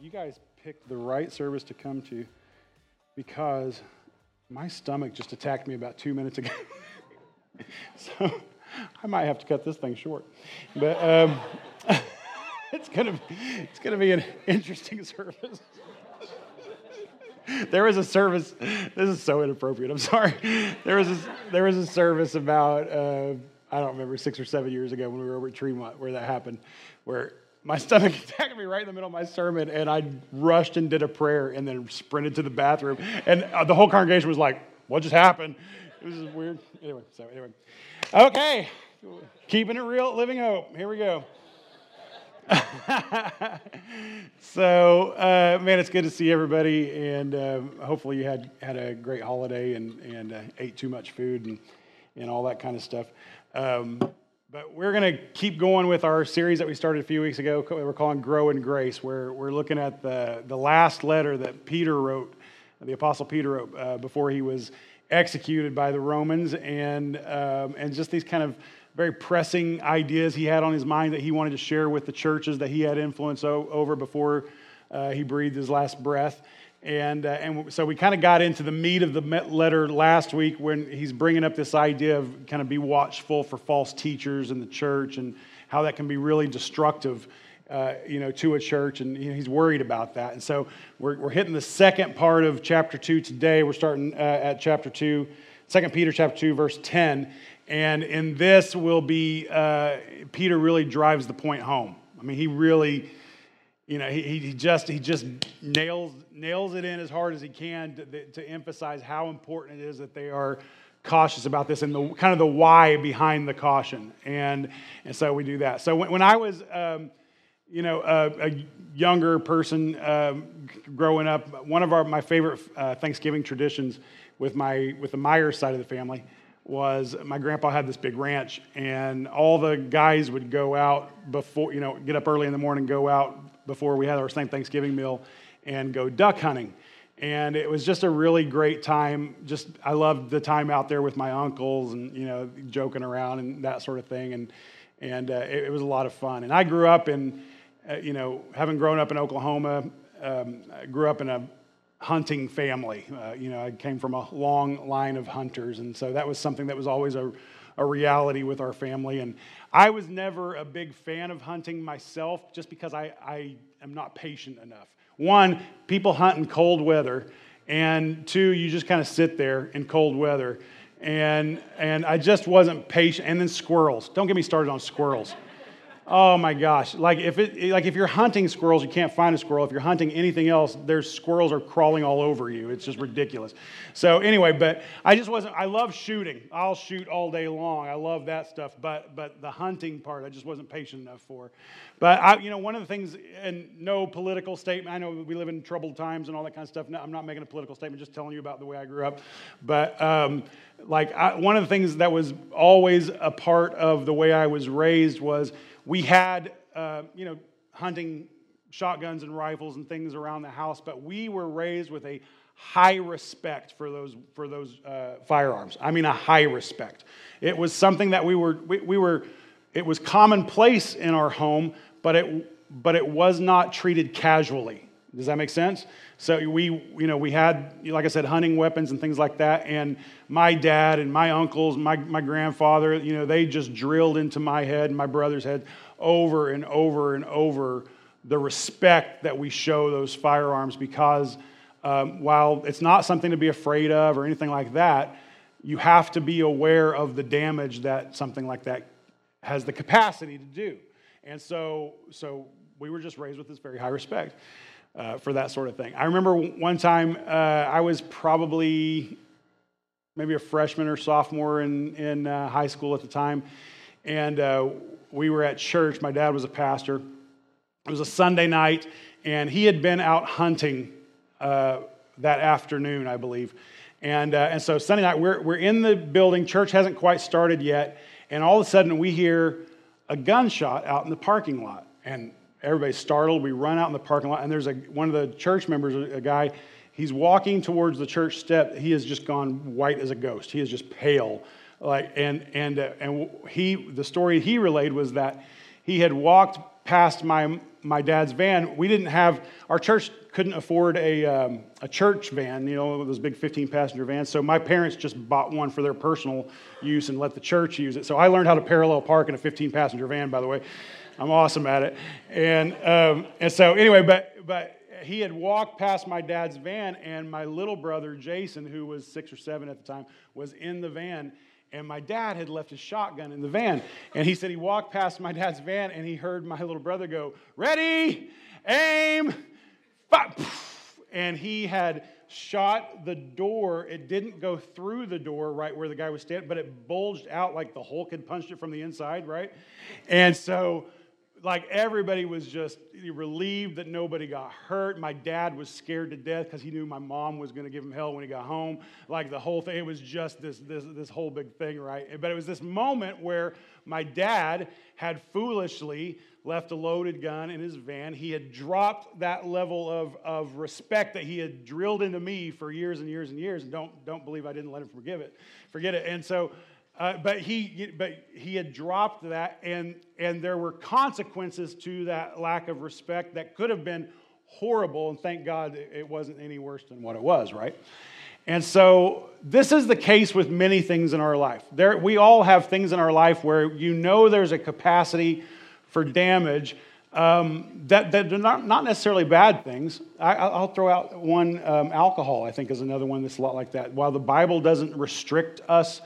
you guys picked the right service to come to because my stomach just attacked me about two minutes ago. so I might have to cut this thing short. But um, it's gonna it's gonna be an interesting service. there was a service. This is so inappropriate. I'm sorry. There was a, there was a service about uh, I don't remember six or seven years ago when we were over at Tremont where that happened, where my stomach attacked me right in the middle of my sermon, and I rushed and did a prayer, and then sprinted to the bathroom, and uh, the whole congregation was like, "What just happened?" It was weird. Anyway, so anyway, okay, keeping it real, living hope. Here we go. so, uh, man, it's good to see everybody, and uh, hopefully you had had a great holiday and and uh, ate too much food and and all that kind of stuff. Um, but we're going to keep going with our series that we started a few weeks ago. We're calling Grow in Grace, where we're looking at the, the last letter that Peter wrote, the Apostle Peter wrote, uh, before he was executed by the Romans, and, um, and just these kind of very pressing ideas he had on his mind that he wanted to share with the churches that he had influence o- over before uh, he breathed his last breath. And, uh, and so we kind of got into the meat of the letter last week when he's bringing up this idea of kind of be watchful for false teachers in the church and how that can be really destructive, uh, you know, to a church. And you know, he's worried about that. And so we're, we're hitting the second part of chapter 2 today. We're starting uh, at chapter 2, 2 Peter chapter 2, verse 10. And in this will be, uh, Peter really drives the point home. I mean, he really you know, he, he just he just nails nails it in as hard as he can to, to emphasize how important it is that they are cautious about this and the kind of the why behind the caution. And and so we do that. So when, when I was um, you know a, a younger person um, growing up, one of our my favorite uh, Thanksgiving traditions with my with the Myers side of the family was my grandpa had this big ranch and all the guys would go out before you know get up early in the morning go out before we had our same Thanksgiving meal and go duck hunting. And it was just a really great time. Just I loved the time out there with my uncles and you know joking around and that sort of thing. And and uh, it, it, was a lot of fun. And I grew up in uh, you know having grown up in Oklahoma, um, I grew up in a hunting family. Uh, you know I came from a long line of hunters, and so that was something that was always a a reality with our family. And I was never a big fan of hunting myself just because I, I am not patient enough. One, people hunt in cold weather, and two, you just kind of sit there in cold weather. And, and I just wasn't patient. And then squirrels. Don't get me started on squirrels. Oh my gosh. Like if, it, like if you're hunting squirrels, you can't find a squirrel. If you're hunting anything else, there's squirrels are crawling all over you. It's just ridiculous. So anyway, but I just wasn't, I love shooting. I'll shoot all day long. I love that stuff. But, but the hunting part, I just wasn't patient enough for. But I, you know, one of the things, and no political statement, I know we live in troubled times and all that kind of stuff. No, I'm not making a political statement, just telling you about the way I grew up. But um, like I, one of the things that was always a part of the way I was raised was, we had, uh, you know, hunting shotguns and rifles and things around the house, but we were raised with a high respect for those for those uh, firearms. I mean, a high respect. It was something that we were we, we, were. It was commonplace in our home, but it but it was not treated casually. Does that make sense? So we, you know, we had, like I said, hunting weapons and things like that. And my dad and my uncles, my, my grandfather, you know, they just drilled into my head and my brother's head over and over and over the respect that we show those firearms because um, while it's not something to be afraid of or anything like that, you have to be aware of the damage that something like that has the capacity to do. And so, so we were just raised with this very high respect uh, for that sort of thing. I remember one time uh, I was probably maybe a freshman or sophomore in, in uh, high school at the time, and uh, we were at church. My dad was a pastor. It was a Sunday night, and he had been out hunting uh, that afternoon, I believe. And, uh, and so Sunday night, we're, we're in the building. Church hasn't quite started yet. And all of a sudden, we hear a gunshot out in the parking lot. And Everybody's startled. We run out in the parking lot, and there's a, one of the church members, a guy, he's walking towards the church step. He has just gone white as a ghost. He is just pale. Like, and, and, uh, and he, the story he relayed was that he had walked past my, my dad's van. We didn't have, our church couldn't afford a, um, a church van, you know, those big 15 passenger vans. So my parents just bought one for their personal use and let the church use it. So I learned how to parallel park in a 15 passenger van, by the way. I'm awesome at it. And, um, and so, anyway, but, but he had walked past my dad's van, and my little brother, Jason, who was six or seven at the time, was in the van. And my dad had left his shotgun in the van. And he said he walked past my dad's van and he heard my little brother go, Ready, aim, fire. And he had shot the door. It didn't go through the door right where the guy was standing, but it bulged out like the Hulk had punched it from the inside, right? And so like everybody was just relieved that nobody got hurt. My dad was scared to death because he knew my mom was going to give him hell when he got home. Like the whole thing, it was just this, this, this whole big thing, right? But it was this moment where my dad had foolishly left a loaded gun in his van. He had dropped that level of, of respect that he had drilled into me for years and years and years. And don't, don't believe I didn't let him forgive it, forget it. And so uh, but he but he had dropped that and and there were consequences to that lack of respect that could have been horrible and thank god it wasn't any worse than what it was right and so this is the case with many things in our life there we all have things in our life where you know there's a capacity for damage um, that, that are not, not necessarily bad things. I, will throw out one um, alcohol, I think, is another one that's a lot like that. While the Bible doesn't restrict us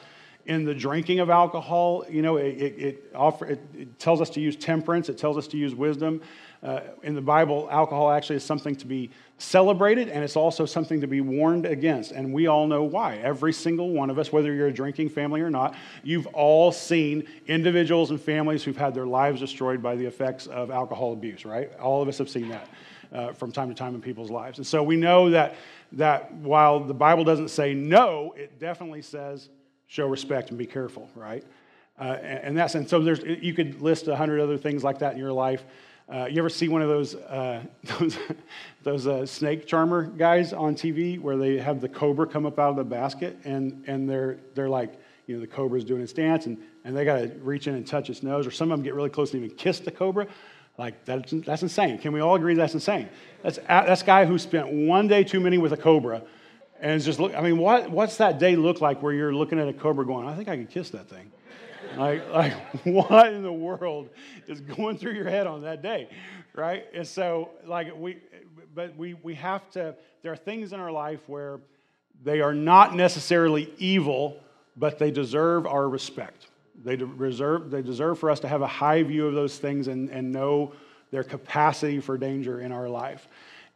in the drinking of alcohol. You know, it, it, it, offer, it, it tells us to use temperance, it tells us to use wisdom. Uh, in the Bible, alcohol actually is something to be celebrated and it's also something to be warned against. And we all know why. Every single one of us, whether you're a drinking family or not, you've all seen individuals and families who've had their lives destroyed by the effects of alcohol abuse, right? All of us have seen that. Uh, from time to time in people's lives. And so we know that, that while the Bible doesn't say no, it definitely says show respect and be careful, right? Uh, and, that's and so there's you could list a hundred other things like that in your life. Uh, you ever see one of those uh, those, those uh, snake charmer guys on TV where they have the cobra come up out of the basket and and they're they're like you know the cobra's doing its dance and and they got to reach in and touch its nose or some of them get really close and even kiss the cobra. Like that's that's insane. Can we all agree that's insane? That's that's guy who spent one day too many with a cobra and it's just look, I mean, what, what's that day look like where you're looking at a cobra going, I think I could kiss that thing? like, like, what in the world is going through your head on that day? Right? And so, like, we, but we, we have to, there are things in our life where they are not necessarily evil, but they deserve our respect. They deserve, they deserve for us to have a high view of those things and, and know their capacity for danger in our life.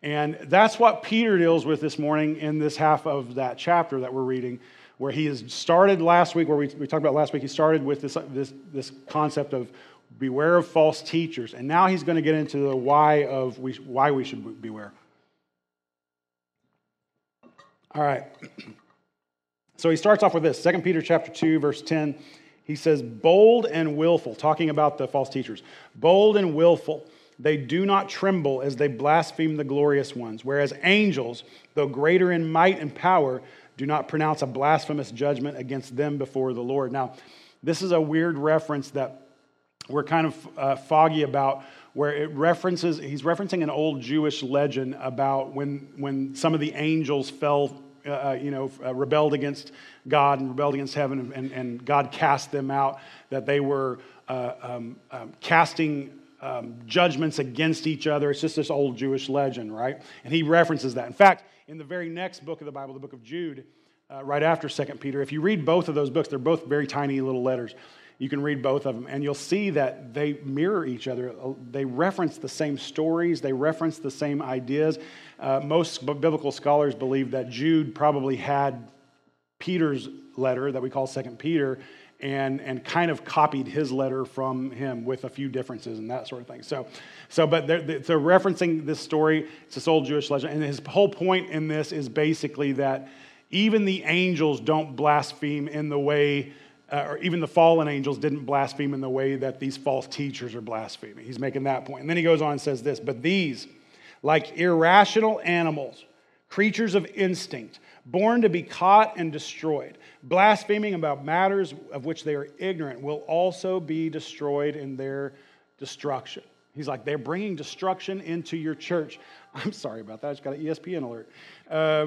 And that's what Peter deals with this morning in this half of that chapter that we're reading, where he has started last week, where we, we talked about last week, he started with this, this, this concept of beware of false teachers. And now he's going to get into the why of we, why we should beware. All right. So he starts off with this 2 Peter chapter 2, verse 10. He says, bold and willful, talking about the false teachers. Bold and willful they do not tremble as they blaspheme the glorious ones, whereas angels, though greater in might and power, do not pronounce a blasphemous judgment against them before the Lord. Now, this is a weird reference that we're kind of uh, foggy about where it references he's referencing an old jewish legend about when when some of the angels fell uh, uh you know uh, rebelled against god and rebelled against heaven and, and god cast them out that they were uh, um, um, casting um, judgments against each other. It's just this old Jewish legend, right? And he references that. In fact, in the very next book of the Bible, the book of Jude, uh, right after Second Peter, if you read both of those books, they're both very tiny little letters. You can read both of them, and you'll see that they mirror each other. They reference the same stories, they reference the same ideas. Uh, most biblical scholars believe that Jude probably had Peter's letter that we call Second Peter and, and kind of copied his letter from him with a few differences and that sort of thing. So, so but they're, they're referencing this story. It's this old Jewish legend. And his whole point in this is basically that even the angels don't blaspheme in the way, uh, or even the fallen angels didn't blaspheme in the way that these false teachers are blaspheming. He's making that point. And then he goes on and says this But these, like irrational animals, creatures of instinct, born to be caught and destroyed, blaspheming about matters of which they are ignorant, will also be destroyed in their destruction. He's like, they're bringing destruction into your church. I'm sorry about that. I just got an ESPN alert. Uh,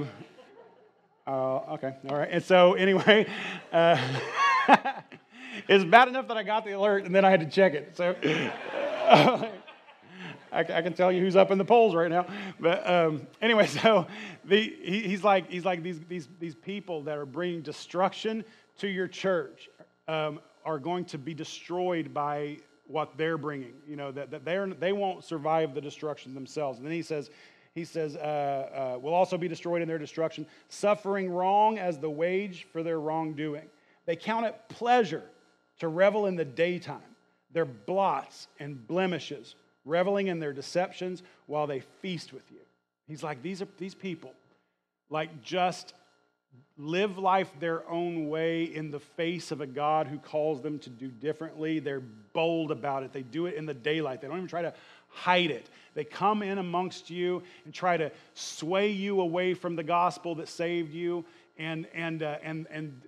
uh, okay, all right. And so, anyway, uh, it's bad enough that I got the alert and then I had to check it. So, I, I, can tell you who's up in the polls right now. But um, anyway, so the, he, he's like, he's like these, these, these people that are bringing destruction to your church um, are going to be destroyed by what they're bringing. You know, that, that they're, they won't survive the destruction themselves. And then he says, he says, uh, uh, will also be destroyed in their destruction, suffering wrong as the wage for their wrongdoing. They count it pleasure to revel in the daytime, their blots and blemishes, reveling in their deceptions while they feast with you. He's like, these, are, these people, like, just live life their own way in the face of a God who calls them to do differently. They're bold about it. They do it in the daylight. They don't even try to hide it. They come in amongst you and try to sway you away from the gospel that saved you. And, and, uh, and, and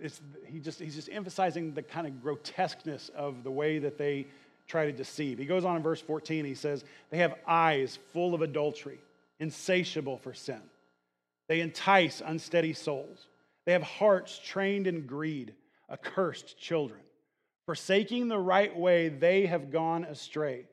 he just, he's just emphasizing the kind of grotesqueness of the way that they try to deceive. He goes on in verse 14, he says, They have eyes full of adultery, insatiable for sin. They entice unsteady souls. They have hearts trained in greed, accursed children. Forsaking the right way, they have gone astray.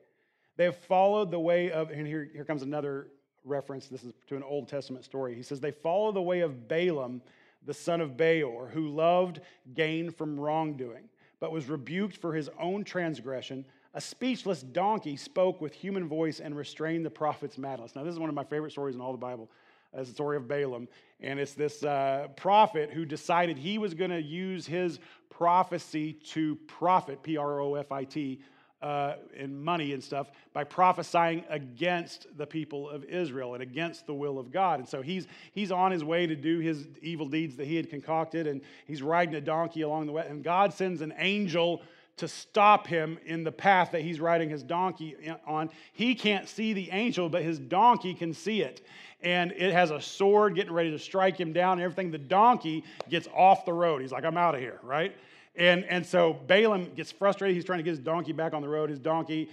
They have followed the way of, and here, here comes another reference. This is to an Old Testament story. He says, They follow the way of Balaam, the son of Beor, who loved gain from wrongdoing, but was rebuked for his own transgression. A speechless donkey spoke with human voice and restrained the prophet's madness. Now, this is one of my favorite stories in all the Bible as the story of Balaam. And it's this uh, prophet who decided he was going to use his prophecy to profit, P R O F I T, uh, in money and stuff, by prophesying against the people of Israel and against the will of God. And so he's, he's on his way to do his evil deeds that he had concocted, and he's riding a donkey along the way. And God sends an angel to stop him in the path that he's riding his donkey on. He can't see the angel, but his donkey can see it. And it has a sword getting ready to strike him down and everything. The donkey gets off the road. He's like, I'm out of here, right? And, and so Balaam gets frustrated. He's trying to get his donkey back on the road. His donkey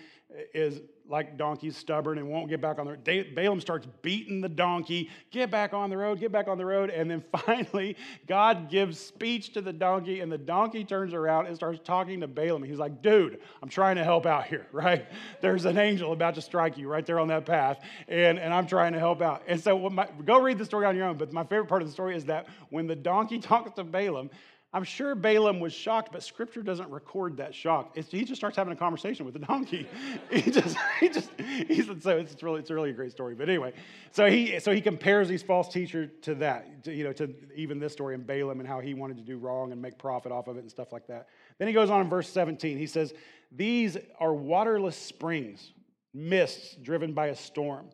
is like donkeys, stubborn and won't get back on the road. Balaam starts beating the donkey, get back on the road, get back on the road. And then finally, God gives speech to the donkey, and the donkey turns around and starts talking to Balaam. He's like, dude, I'm trying to help out here, right? There's an angel about to strike you right there on that path, and, and I'm trying to help out. And so, my, go read the story on your own. But my favorite part of the story is that when the donkey talks to Balaam, I'm sure Balaam was shocked, but scripture doesn't record that shock. It's, he just starts having a conversation with the donkey. he just, he just, he's, so it's, really, it's really a great story. But anyway, so he, so he compares these false teachers to that, to, you know, to even this story in Balaam and how he wanted to do wrong and make profit off of it and stuff like that. Then he goes on in verse 17. He says, These are waterless springs, mists driven by a storm.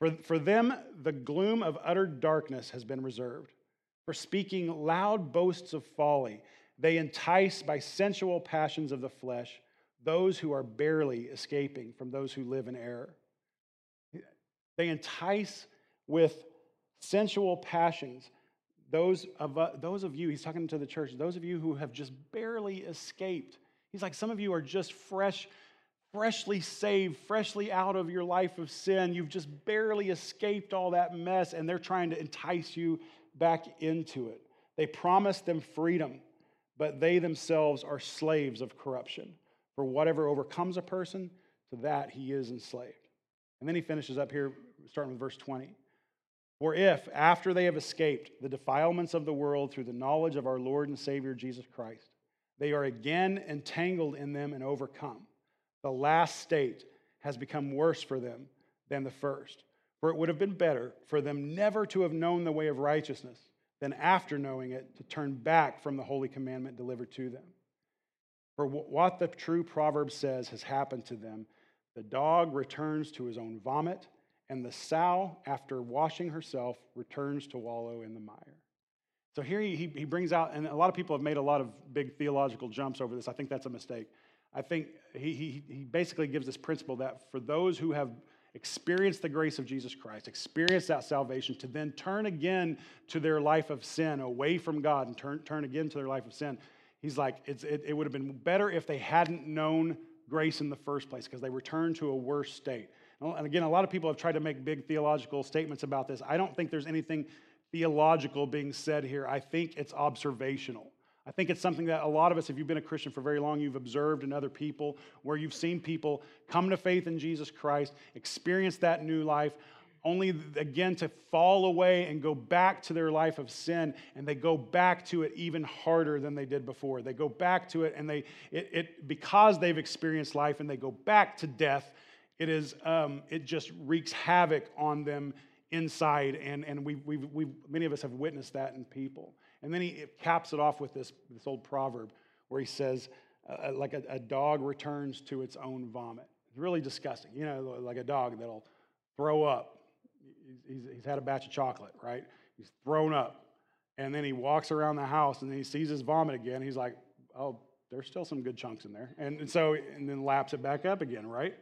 For, for them, the gloom of utter darkness has been reserved for speaking loud boasts of folly. They entice by sensual passions of the flesh those who are barely escaping from those who live in error. They entice with sensual passions those of, uh, those of you, he's talking to the church, those of you who have just barely escaped. He's like, some of you are just fresh, freshly saved, freshly out of your life of sin. You've just barely escaped all that mess, and they're trying to entice you back into it. They promise them freedom, but they themselves are slaves of corruption. For whatever overcomes a person, to that he is enslaved. And then he finishes up here, starting with verse 20. For if, after they have escaped the defilements of the world through the knowledge of our Lord and Savior Jesus Christ, they are again entangled in them and overcome, the last state has become worse for them than the first. For it would have been better for them never to have known the way of righteousness than after knowing it to turn back from the holy commandment delivered to them. For what the true proverb says has happened to them the dog returns to his own vomit, and the sow, after washing herself, returns to wallow in the mire. So here he, he brings out, and a lot of people have made a lot of big theological jumps over this. I think that's a mistake. I think he, he, he basically gives this principle that for those who have experience the grace of Jesus Christ, experience that salvation, to then turn again to their life of sin, away from God, and turn, turn again to their life of sin. He's like, it, it would have been better if they hadn't known grace in the first place because they returned to a worse state. And again, a lot of people have tried to make big theological statements about this. I don't think there's anything theological being said here. I think it's observational. I think it's something that a lot of us, if you've been a Christian for very long, you've observed in other people, where you've seen people come to faith in Jesus Christ, experience that new life, only again to fall away and go back to their life of sin, and they go back to it even harder than they did before. They go back to it, and they it, it because they've experienced life, and they go back to death. It is um, it just wreaks havoc on them inside, and and we we we many of us have witnessed that in people. And then he caps it off with this, this old proverb where he says, uh, uh, like a, a, dog returns to its own vomit. It's really disgusting. You know, like a dog that'll throw up. He's, he's had a batch of chocolate, right? He's thrown up. And then he walks around the house and then he sees his vomit again. He's like, oh, there's still some good chunks in there. And, and so, and then laps it back up again, right?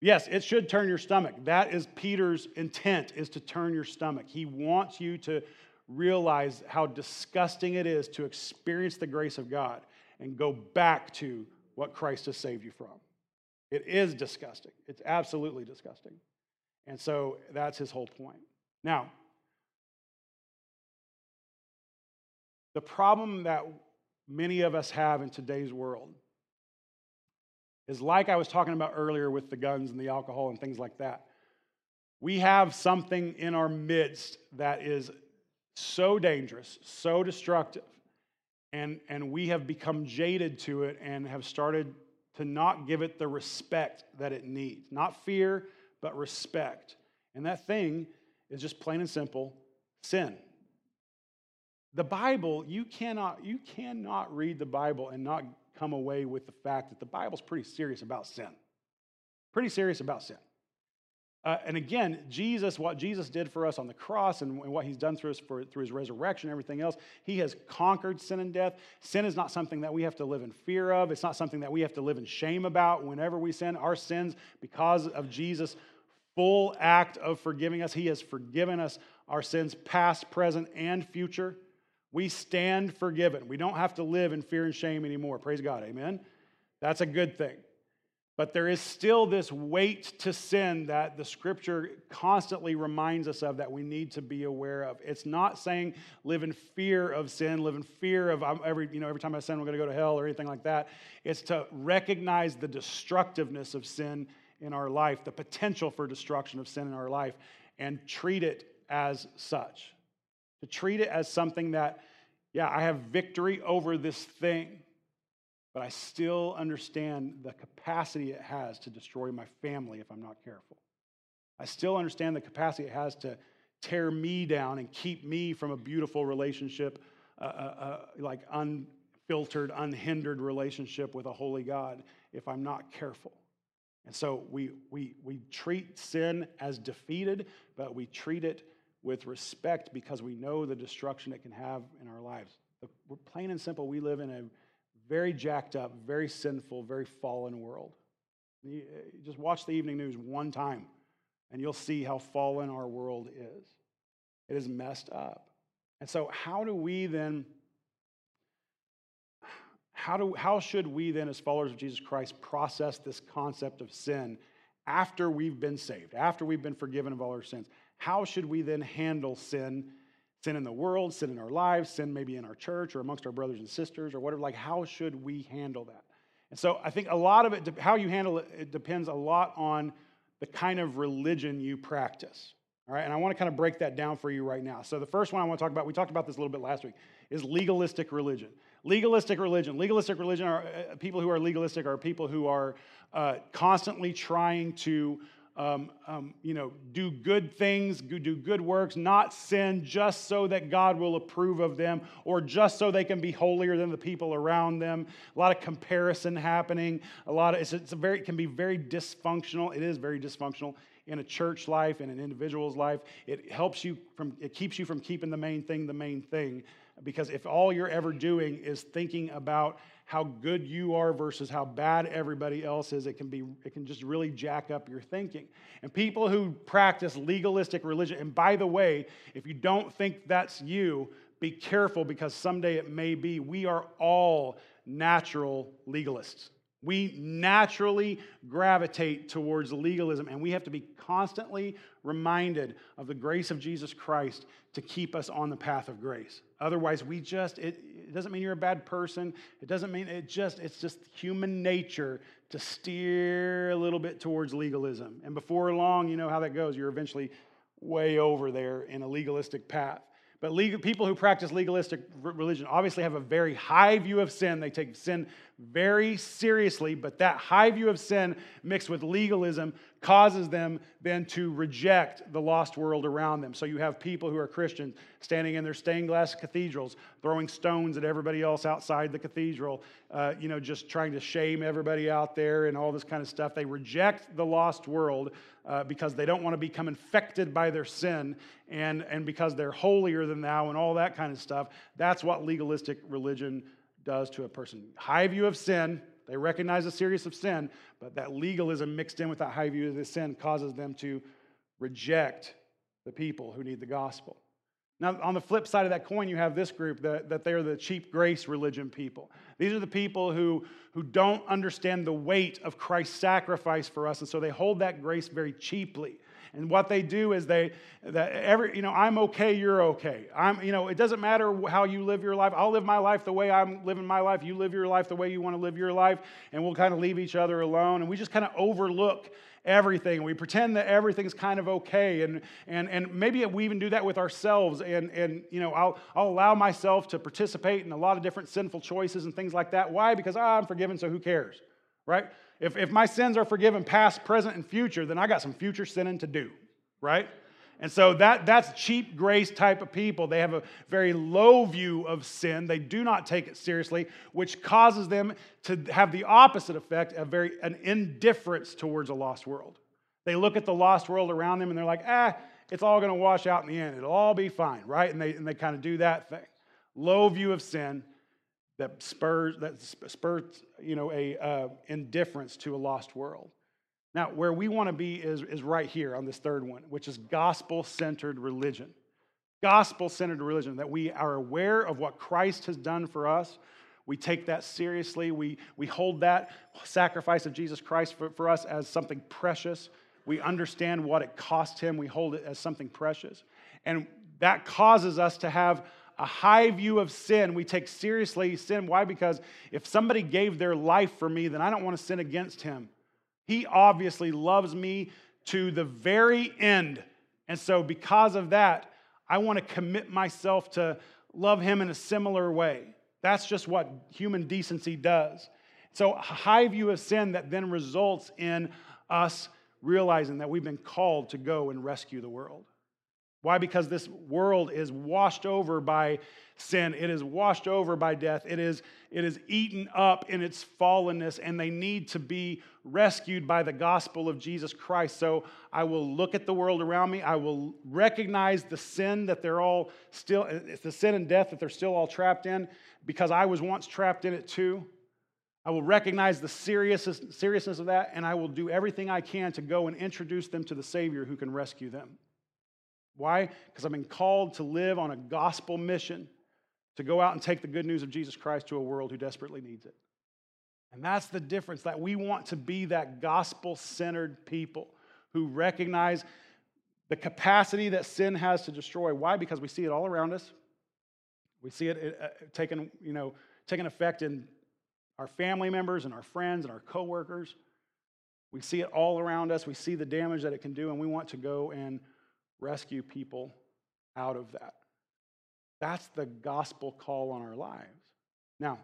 Yes, it should turn your stomach. That is Peter's intent, is to turn your stomach. He wants you to realize how disgusting it is to experience the grace of God and go back to what Christ has saved you from. It is disgusting. It's absolutely disgusting. And so that's his whole point. Now, the problem that many of us have in today's world is like I was talking about earlier with the guns and the alcohol and things like that. We have something in our midst that is so dangerous, so destructive, and, and we have become jaded to it and have started to not give it the respect that it needs. Not fear, but respect. And that thing is just plain and simple sin. The Bible, you cannot, you cannot read the Bible and not come away with the fact that the Bible's pretty serious about sin. Pretty serious about sin. Uh, and again, Jesus, what Jesus did for us on the cross and, and what he's done through us for, through his resurrection and everything else, he has conquered sin and death. Sin is not something that we have to live in fear of. It's not something that we have to live in shame about whenever we sin. Our sins, because of Jesus' full act of forgiving us, he has forgiven us our sins, past, present, and future. We stand forgiven. We don't have to live in fear and shame anymore. Praise God. Amen. That's a good thing. But there is still this weight to sin that the scripture constantly reminds us of that we need to be aware of. It's not saying live in fear of sin, live in fear of every, you know, every time I sin, I'm going to go to hell or anything like that. It's to recognize the destructiveness of sin in our life, the potential for destruction of sin in our life, and treat it as such. To treat it as something that, yeah, I have victory over this thing but I still understand the capacity it has to destroy my family if I'm not careful. I still understand the capacity it has to tear me down and keep me from a beautiful relationship, uh, uh, uh, like unfiltered, unhindered relationship with a holy God if I'm not careful. And so we, we, we treat sin as defeated, but we treat it with respect because we know the destruction it can have in our lives. We're plain and simple, we live in a very jacked up, very sinful, very fallen world. You uh, just watch the evening news one time, and you'll see how fallen our world is. It is messed up. And so, how do we then? How, do, how should we then, as followers of Jesus Christ, process this concept of sin after we've been saved, after we've been forgiven of all our sins? How should we then handle sin sin in the world, sin in our lives, sin maybe in our church or amongst our brothers and sisters or whatever. Like, how should we handle that? And so I think a lot of it, how you handle it, it depends a lot on the kind of religion you practice. All right, and I want to kind of break that down for you right now. So the first one I want to talk about, we talked about this a little bit last week, is legalistic religion. Legalistic religion. Legalistic religion are uh, people who are legalistic are people who are uh, constantly trying to um, um, you know, do good things, do good works, not sin, just so that God will approve of them, or just so they can be holier than the people around them. A lot of comparison happening. A lot of it's, it's a very it can be very dysfunctional. It is very dysfunctional in a church life, in an individual's life. It helps you from it keeps you from keeping the main thing the main thing, because if all you're ever doing is thinking about how good you are versus how bad everybody else is, it can be it can just really jack up your thinking. And people who practice legalistic religion, and by the way, if you don't think that's you, be careful because someday it may be. We are all natural legalists. We naturally gravitate towards legalism, and we have to be constantly reminded of the grace of Jesus Christ to keep us on the path of grace. Otherwise, we just, it, it doesn't mean you're a bad person. It doesn't mean it just, it's just human nature to steer a little bit towards legalism. And before long, you know how that goes. You're eventually way over there in a legalistic path. But legal, people who practice legalistic religion obviously have a very high view of sin. They take sin very seriously, but that high view of sin mixed with legalism causes them then to reject the lost world around them. So you have people who are Christians standing in their stained glass cathedrals, throwing stones at everybody else outside the cathedral, uh, you know, just trying to shame everybody out there and all this kind of stuff. They reject the lost world uh, because they don't want to become infected by their sin and, and because they're holier than thou and all that kind of stuff. That's what legalistic religion does to a person. High view of sin, they recognize the seriousness of sin, but that legalism mixed in with that high view of the sin causes them to reject the people who need the gospel. Now, on the flip side of that coin, you have this group that, that they're the cheap grace religion people. These are the people who, who don't understand the weight of Christ's sacrifice for us, and so they hold that grace very cheaply. And what they do is they, that every, you know, I'm okay, you're okay. I'm, you know, it doesn't matter how you live your life. I'll live my life the way I'm living my life. You live your life the way you want to live your life. And we'll kind of leave each other alone. And we just kind of overlook everything. We pretend that everything's kind of okay. And, and, and maybe we even do that with ourselves. And, and you know, I'll, I'll allow myself to participate in a lot of different sinful choices and things like that. Why? Because oh, I'm forgiven, so who cares? Right? If, if my sins are forgiven past, present, and future, then I got some future sinning to do, right? And so that, that's cheap grace type of people. They have a very low view of sin. They do not take it seriously, which causes them to have the opposite effect, a very an indifference towards a lost world. They look at the lost world around them and they're like, ah, it's all going to wash out in the end. It'll all be fine, right? And they, and they kind of do that thing. Low view of sin that spurs that spurs you know a uh, indifference to a lost world. Now, where we want to be is, is right here on this third one, which is gospel centered religion. Gospel centered religion, that we are aware of what Christ has done for us. We take that seriously. We, we hold that sacrifice of Jesus Christ for, for us as something precious. We understand what it cost him. We hold it as something precious. And that causes us to have a high view of sin. We take seriously sin. Why? Because if somebody gave their life for me, then I don't want to sin against him. He obviously loves me to the very end. And so, because of that, I want to commit myself to love him in a similar way. That's just what human decency does. So, a high view of sin that then results in us realizing that we've been called to go and rescue the world. Why? Because this world is washed over by sin. It is washed over by death. It is, it is eaten up in its fallenness, and they need to be rescued by the gospel of Jesus Christ. So I will look at the world around me. I will recognize the sin that they're all still, it's the sin and death that they're still all trapped in, because I was once trapped in it too. I will recognize the seriousness, seriousness of that, and I will do everything I can to go and introduce them to the Savior who can rescue them. Why? Because I've been called to live on a gospel mission to go out and take the good news of Jesus Christ to a world who desperately needs it. And that's the difference that we want to be that gospel centered people who recognize the capacity that sin has to destroy. Why? Because we see it all around us. We see it uh, taking, you know, taking effect in our family members and our friends and our coworkers. We see it all around us. We see the damage that it can do, and we want to go and rescue people out of that. That's the gospel call on our lives. Now,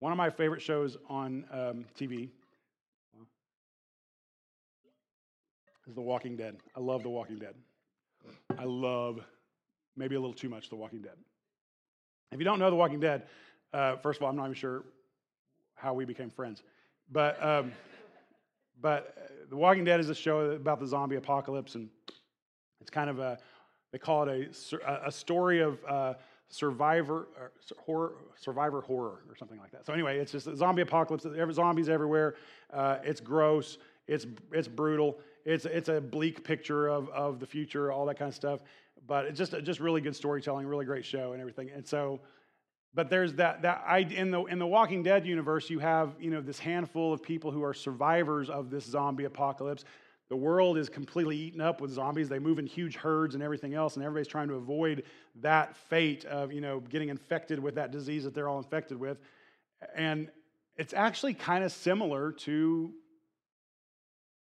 one of my favorite shows on um, TV is The Walking Dead. I love The Walking Dead. I love, maybe a little too much, The Walking Dead. If you don't know The Walking Dead, uh, first of all, I'm not even sure how we became friends. But, um, but the Walking Dead is a show about the zombie apocalypse, and it's kind of a, they call it a, a story of uh, survivor horror, survivor horror or something like that. So anyway, it's just a zombie apocalypse. Zombies everywhere. Uh, it's gross. It's it's brutal. It's it's a bleak picture of of the future, all that kind of stuff. But it's just just really good storytelling, really great show and everything. And so but there's that that I in the in the Walking Dead universe, you have you know this handful of people who are survivors of this zombie apocalypse. The world is completely eaten up with zombies. They move in huge herds and everything else, and everybody's trying to avoid that fate of you know getting infected with that disease that they're all infected with. And it's actually kind of similar to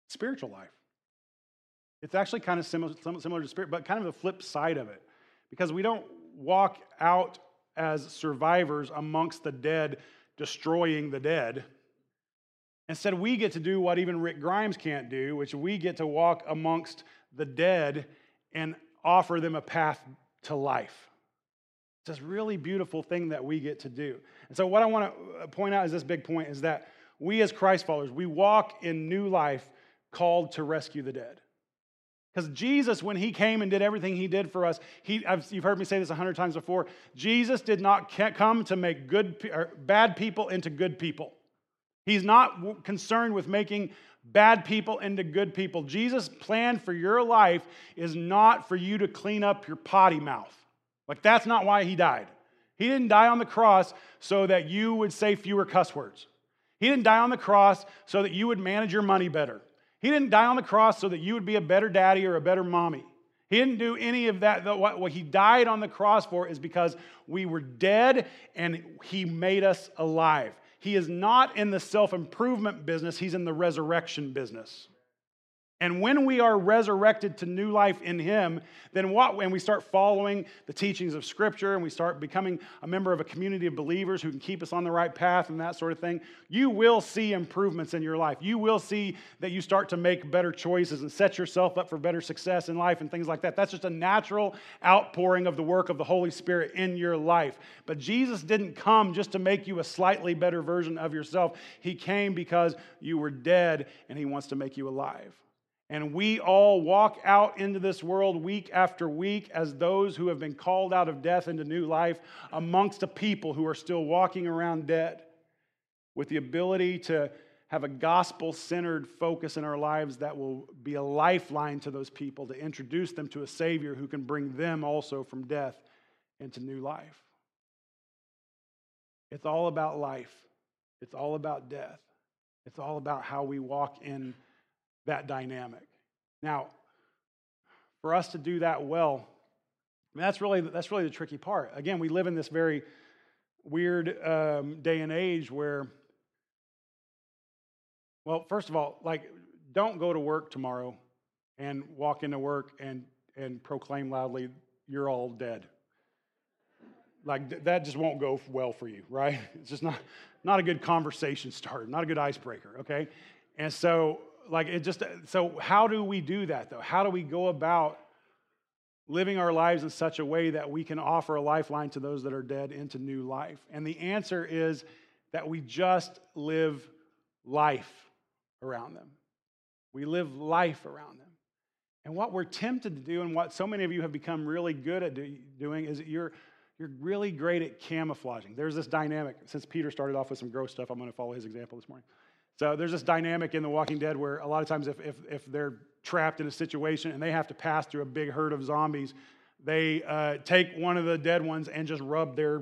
spiritual life. It's actually kind of similar, similar to spirit, but kind of the flip side of it. Because we don't walk out as survivors amongst the dead, destroying the dead. Instead, we get to do what even Rick Grimes can't do, which we get to walk amongst the dead and offer them a path to life. It's this really beautiful thing that we get to do. And so, what I want to uh, point out is this big point is that we as Christ followers, we walk in new life called to rescue the dead. Because Jesus, when he came and did everything he did for us, he, you've heard me say this a hundred times before. Jesus did not come to make good, bad people into good people. He's not concerned with making bad people into good people. Jesus' plan for your life is not for you to clean up your potty mouth. Like, that's not why he died. He didn't die on the cross so that you would say fewer cuss words. He didn't die on the cross so that you would manage your money better. He didn't die on the cross so that you would be a better daddy or a better mommy. He didn't do any of that. What he died on the cross for is because we were dead and he made us alive. He is not in the self improvement business, he's in the resurrection business. And when we are resurrected to new life in Him, then what? When we start following the teachings of Scripture and we start becoming a member of a community of believers who can keep us on the right path and that sort of thing, you will see improvements in your life. You will see that you start to make better choices and set yourself up for better success in life and things like that. That's just a natural outpouring of the work of the Holy Spirit in your life. But Jesus didn't come just to make you a slightly better version of yourself, He came because you were dead and He wants to make you alive. And we all walk out into this world week after week as those who have been called out of death into new life amongst a people who are still walking around dead with the ability to have a gospel centered focus in our lives that will be a lifeline to those people to introduce them to a Savior who can bring them also from death into new life. It's all about life, it's all about death, it's all about how we walk in that dynamic. Now, for us to do that well, I mean, that's really that's really the tricky part. Again, we live in this very weird um, day and age where, well, first of all, like, don't go to work tomorrow and walk into work and and proclaim loudly, "You're all dead." Like that just won't go well for you, right? It's just not not a good conversation starter, not a good icebreaker. Okay, and so like it just so how do we do that though? How do we go about living our lives in such a way that we can offer a lifeline to those that are dead into new life? And the answer is that we just live life around them. We live life around them. And what we're tempted to do and what so many of you have become really good at do, doing is you're you're really great at camouflaging. There's this dynamic since peter started off with some gross stuff i'm going to follow his example this morning so there's this dynamic in The Walking Dead where a lot of times if, if, if they're trapped in a situation and they have to pass through a big herd of zombies, they uh, take one of the dead ones and just rub their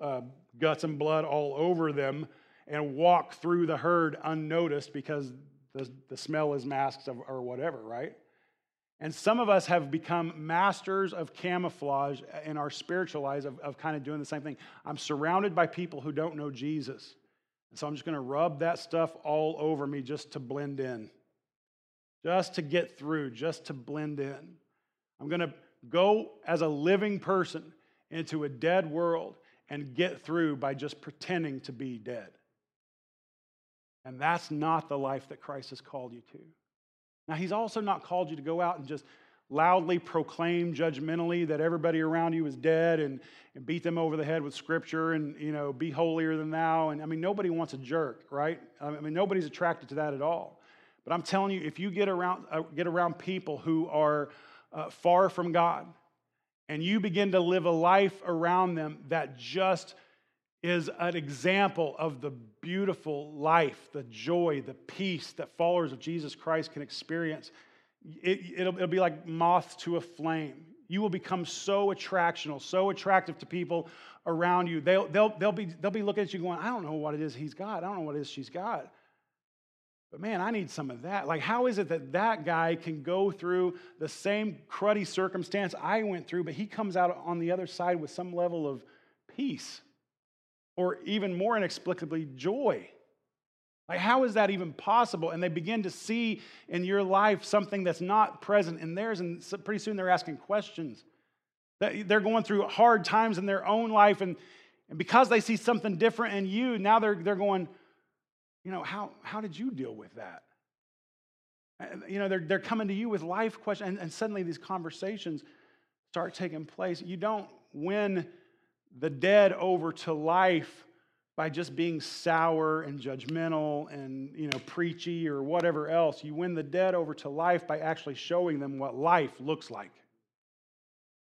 uh, guts and blood all over them and walk through the herd unnoticed because the, the smell is masked or whatever, right? And some of us have become masters of camouflage in our spiritual lives of, of kind of doing the same thing. I'm surrounded by people who don't know Jesus. And so I'm just going to rub that stuff all over me just to blend in, just to get through, just to blend in. I'm going to go as a living person into a dead world and get through by just pretending to be dead. And that's not the life that Christ has called you to. Now, He's also not called you to go out and just loudly proclaim judgmentally that everybody around you is dead and, and beat them over the head with scripture and you know be holier than thou. And i mean nobody wants a jerk right? I mean nobody's attracted to that at all. But i'm telling you if you get around uh, get around people who are uh, far from god and you begin to live a life around them that just is an example of the beautiful life, the joy, the peace that followers of Jesus Christ can experience it, will it'll be like moth to a flame. You will become so attractional, so attractive to people around you. They'll, they'll, they'll, be, they'll be looking at you going, I don't know what it is he's got. I don't know what it is she's got. But man, I need some of that. Like, how is it that that guy can go through the same cruddy circumstance I went through, but he comes out on the other side with some level of peace or even more inexplicably, joy? Like, how is that even possible? And they begin to see in your life something that's not present in theirs, and pretty soon they're asking questions. They're going through hard times in their own life, and, and because they see something different in you, now they're, they're going, you know, how, how did you deal with that? You know, they're, they're coming to you with life questions, and, and suddenly these conversations start taking place. You don't win the dead over to life by just being sour and judgmental and you know preachy or whatever else you win the dead over to life by actually showing them what life looks like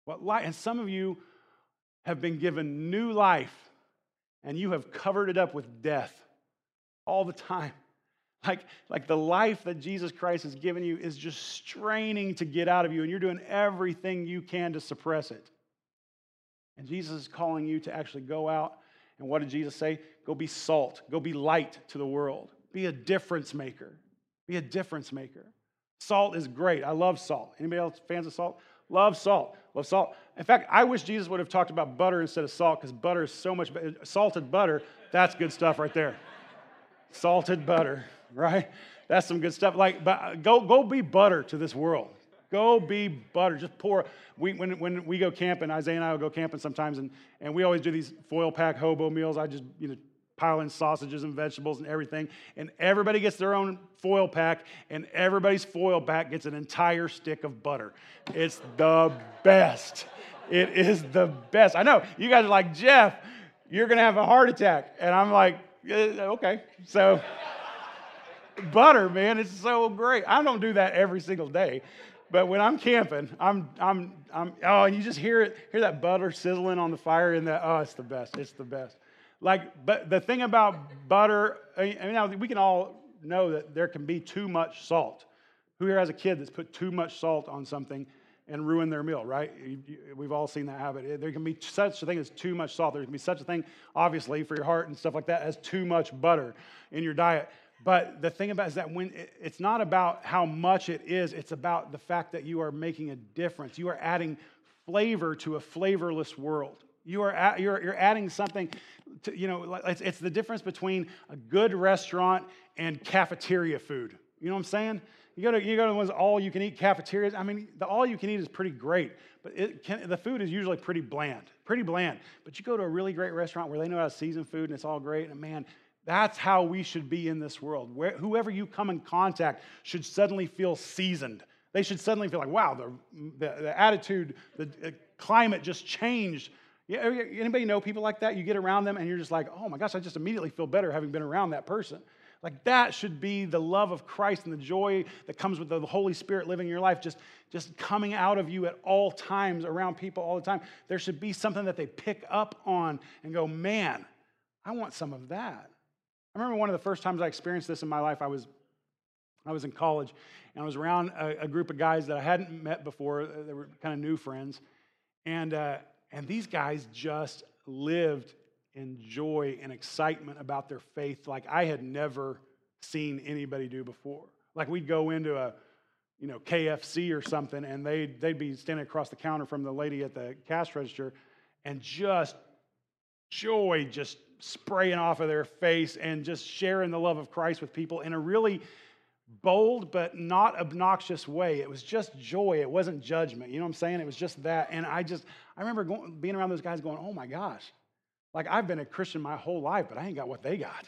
what life and some of you have been given new life and you have covered it up with death all the time. Like, like the life that Jesus Christ has given you is just straining to get out of you, and you're doing everything you can to suppress it. And Jesus is calling you to actually go out. And what did Jesus say? Go be salt, go be light to the world, be a difference maker. Be a difference maker. Salt is great. I love salt. Anybody else fans of salt? Love salt. Love salt. In fact, I wish Jesus would have talked about butter instead of salt because butter is so much better. Salted butter, that's good stuff right there salted butter, right? That's some good stuff. Like, but uh, go, go be butter to this world. Go be butter. Just pour. We, when, when we go camping, Isaiah and I will go camping sometimes, and, and we always do these foil pack hobo meals. I just, you know, pile in sausages and vegetables and everything. And everybody gets their own foil pack, and everybody's foil pack gets an entire stick of butter. It's the best. It is the best. I know. You guys are like, Jeff, you're going to have a heart attack. And I'm like, okay. So, butter, man, it's so great. I don't do that every single day, but when I'm camping, I'm, I'm, I'm, oh, and you just hear it, hear that butter sizzling on the fire, and that, oh, it's the best. It's the best. Like, but the thing about butter, I mean, now we can all know that there can be too much salt. Who here has a kid that's put too much salt on something and ruined their meal, right? We've all seen that habit. There can be such a thing as too much salt. There can be such a thing, obviously, for your heart and stuff like that, as too much butter in your diet. But the thing about is that when it's not about how much it is, it's about the fact that you are making a difference. You are adding flavor to a flavorless world. You are you're, you're adding something to, you know, it's, it's the difference between a good restaurant and cafeteria food. You know what I'm saying? You go to, you go to ones all you can eat cafeterias. I mean, the all you can eat is pretty great, but it can, the food is usually pretty bland, pretty bland. But you go to a really great restaurant where they know how to season food and it's all great, and man, that's how we should be in this world. Where, whoever you come in contact should suddenly feel seasoned. They should suddenly feel like, wow, the, the, the attitude, the, the climate just changed. Oh, yeah, Anybody know people like that? You get around them and you're just like, oh my gosh, I just immediately feel better having been around that person. Like that should be the love of Christ and the joy that comes with the Holy Spirit living in your life, just, just coming out of you at all times around people all the time. There should be something that they pick up on and go, man, I want some of that. I remember one of the first times I experienced this in my life, I was, I was in college and I was around a, a group of guys that I hadn't met before. They were kind of new friends. And, uh, and these guys just lived in joy and excitement about their faith like I had never seen anybody do before. Like we'd go into a, you know, KFC or something, and they'd, they'd be standing across the counter from the lady at the cash register, and just joy just spraying off of their face and just sharing the love of Christ with people in a really bold but not obnoxious way. It was just joy. It wasn't judgment. You know what I'm saying? It was just that. And I just, I remember going, being around those guys going, oh my gosh, like, I've been a Christian my whole life, but I ain't got what they got.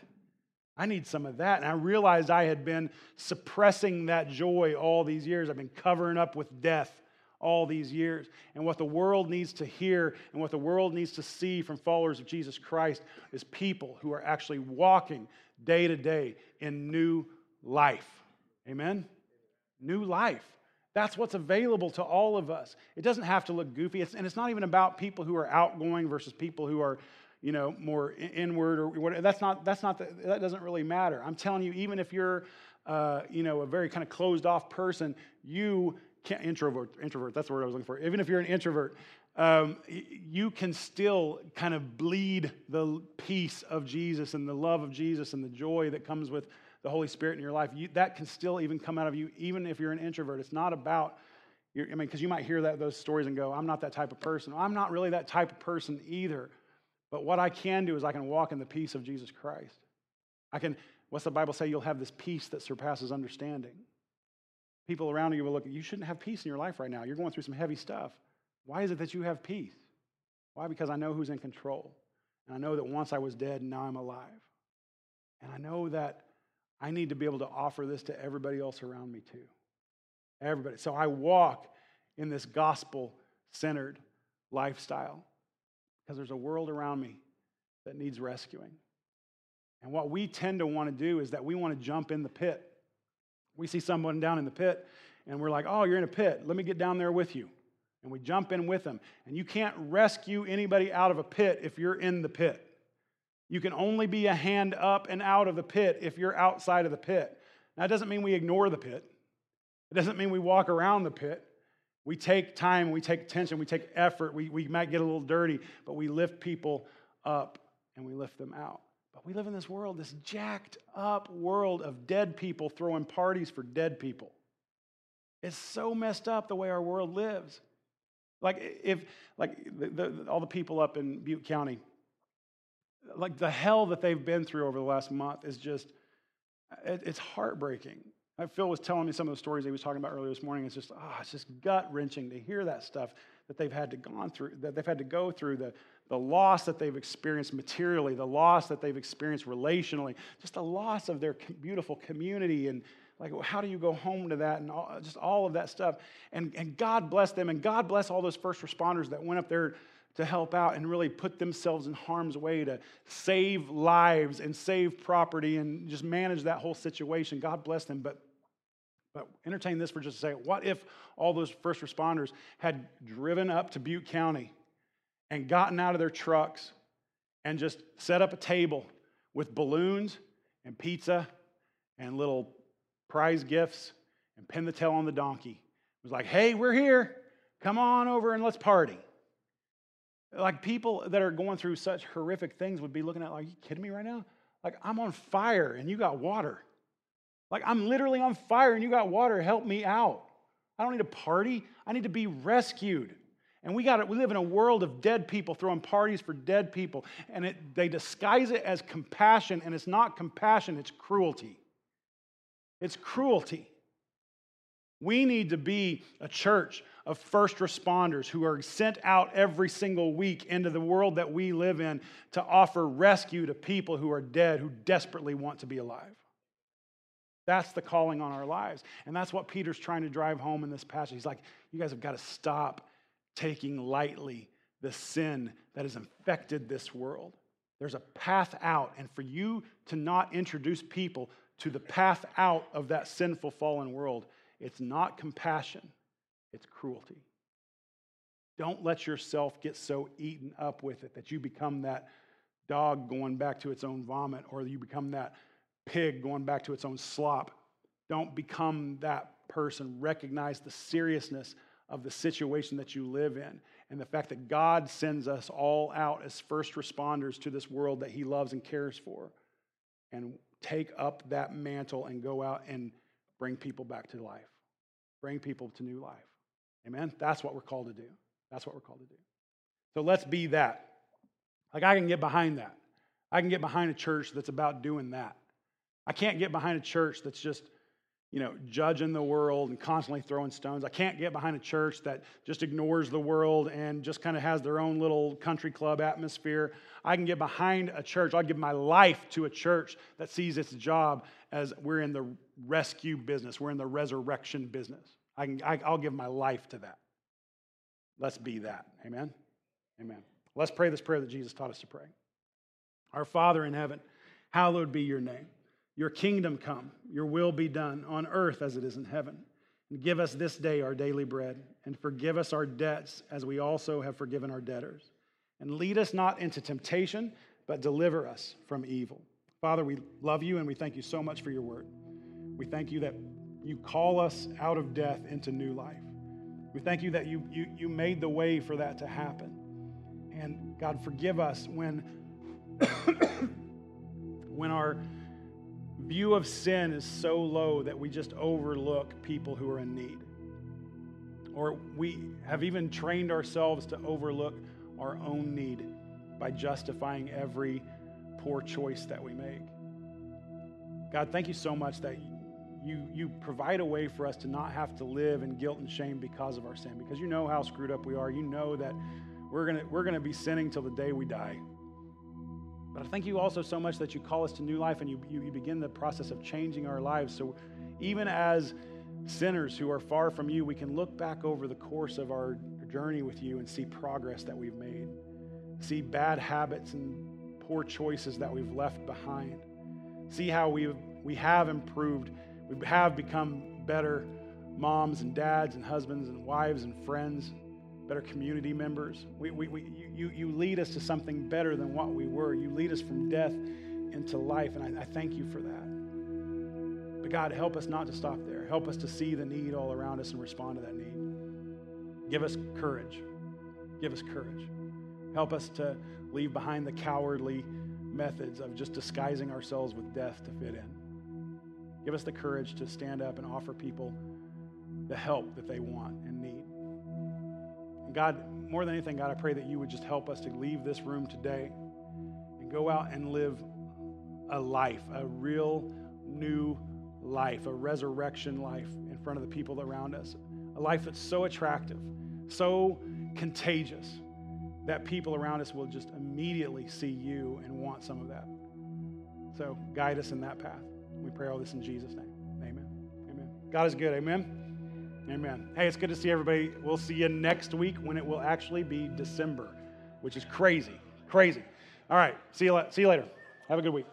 I need some of that. And I realized I had been suppressing that joy all these years. I've been covering up with death all these years. And what the world needs to hear and what the world needs to see from followers of Jesus Christ is people who are actually walking day to day in new life. Amen? New life. That's what's available to all of us. It doesn't have to look goofy. It's, and it's not even about people who are outgoing versus people who are you know, more inward or whatever. That's not, that's not, the, that doesn't really matter. I'm telling you, even if you're, uh, you know, a very kind of closed off person, you introvert, introvert, that's the word I was looking for. Even if you're an introvert, um, you can still kind of bleed the peace of Jesus and the love of Jesus and the joy that comes with the Holy Spirit in your life. You, that can still even come out of you, even if you're an introvert. It's not about, I mean, because you might hear that, those stories and go, I'm not that type of person. I'm not really that type of person either. But what I can do is I can walk in the peace of Jesus Christ. I can, what's the Bible say? You'll have this peace that surpasses understanding. People around you will look, you shouldn't have peace in your life right now. You're going through some heavy stuff. Why is it that you have peace? Why? Because I know who's in control. And I know that once I was dead, now I'm alive. And I know that I need to be able to offer this to everybody else around me too. Everybody. So I walk in this gospel centered lifestyle because there's a world around me that needs rescuing. And what we tend to want to do is that we want to jump in the pit. We see someone down in the pit and we're like, oh, you're in a pit. Let me get down there with you and we jump in with them. And you can't rescue anybody out of a pit if you're in the pit. You can only be a hand up and out of the pit if you're outside of the pit. Now, that doesn't mean we ignore the pit, it doesn't mean we walk around the pit. We take time, we take attention, we take effort, we, we might get a little dirty, but we lift people up and we lift them out. But we live in this world, this jacked up world of dead people throwing parties for dead people. It's so messed up the way our world lives. Like if like the, the, all the people up in Butte County, like the hell that they've been through over the last month is just it, it's heartbreaking. Phil was telling me some of the stories he was talking about earlier this morning. It's just, oh, it's just gut wrenching to hear that stuff that they've had to gone through, that they've had to go through, the, the loss that they've experienced materially, the loss that they've experienced relationally, just the loss of their beautiful community and, like, how do you go home to that? And all, just all of that stuff. And, and God bless them. And God bless all those first responders that went up there to help out and really put themselves in harm's way to save lives and save property and just manage that whole situation. God bless them. But, but entertain this for just a second. What if all those first responders had driven up to Butte County and gotten out of their trucks and just set up a table with balloons and pizza and little prize gifts, and pin the tail on the donkey. It was like, hey, we're here. Come on over and let's party. Like people that are going through such horrific things would be looking at, like, are you kidding me right now? Like, I'm on fire and you got water. Like, I'm literally on fire and you got water. Help me out. I don't need a party. I need to be rescued. And we got it. We live in a world of dead people throwing parties for dead people, and it, they disguise it as compassion, and it's not compassion; it's cruelty. It's cruelty. We need to be a church of first responders who are sent out every single week into the world that we live in to offer rescue to people who are dead who desperately want to be alive. That's the calling on our lives. And that's what Peter's trying to drive home in this passage. He's like, you guys have got to stop taking lightly the sin that has infected this world. There's a path out. And for you to not introduce people to the path out of that sinful, fallen world, it's not compassion, it's cruelty. Don't let yourself get so eaten up with it that you become that dog going back to its own vomit or you become that pig going back to its own slop. Don't become that person. Recognize the seriousness of the situation that you live in and the fact that God sends us all out as first responders to this world that He loves and cares for. And take up that mantle and go out and bring people back to life, bring people to new life. Amen? That's what we're called to do. That's what we're called to do. So let's be that. Like, I can get behind that. I can get behind a church that's about doing that. I can't get behind a church that's just you know, judging the world and constantly throwing stones. I can't get behind a church that just ignores the world and just kind of has their own little country club atmosphere. I can get behind a church. I'll give my life to a church that sees its job as we're in the rescue business, we're in the resurrection business. I can, I, I'll give my life to that. Let's be that. Amen? Amen. Let's pray this prayer that Jesus taught us to pray. Our Father in heaven, hallowed be your name. Your kingdom come, your will be done on earth as it is in heaven. And give us this day our daily bread, and forgive us our debts as we also have forgiven our debtors. And lead us not into temptation, but deliver us from evil. Father, we love you and we thank you so much for your word. We thank you that you call us out of death into new life. We thank you that you, you, you made the way for that to happen. And God, forgive us when, when our view of sin is so low that we just overlook people who are in need. Or we have even trained ourselves to overlook our own need by justifying every poor choice that we make. God, thank you so much that you, you provide a way for us to not have to live in guilt and shame because of our sin, because you know how screwed up we are. You know that we're going we're gonna be sinning till the day we die. But I thank you also so much that you call us to new life and you, you, you begin the process of changing our lives. So even as sinners who are far from you, we can look back over the course of our journey with you and see progress that we've made, see bad habits and poor choices that we've left behind, see how we we have improved. We have become better moms and dads and husbands and wives and friends, better community members. We, we, we, you, you lead us to something better than what we were. You lead us from death into life, and I, I thank you for that. But God, help us not to stop there. Help us to see the need all around us and respond to that need. Give us courage. Give us courage. Help us to leave behind the cowardly methods of just disguising ourselves with death to fit in. Give us the courage to stand up and offer people the help that they want God, more than anything, God, I pray that you would just help us to leave this room today and go out and live a life, a real new life, a resurrection life in front of the people around us. A life that's so attractive, so contagious that people around us will just immediately see you and want some of that. So guide us in that path. We pray all this in Jesus' name. Amen. Amen. God is good. Amen. Amen. Hey, it's good to see everybody. We'll see you next week when it will actually be December, which is crazy. Crazy. All right. See you, see you later. Have a good week.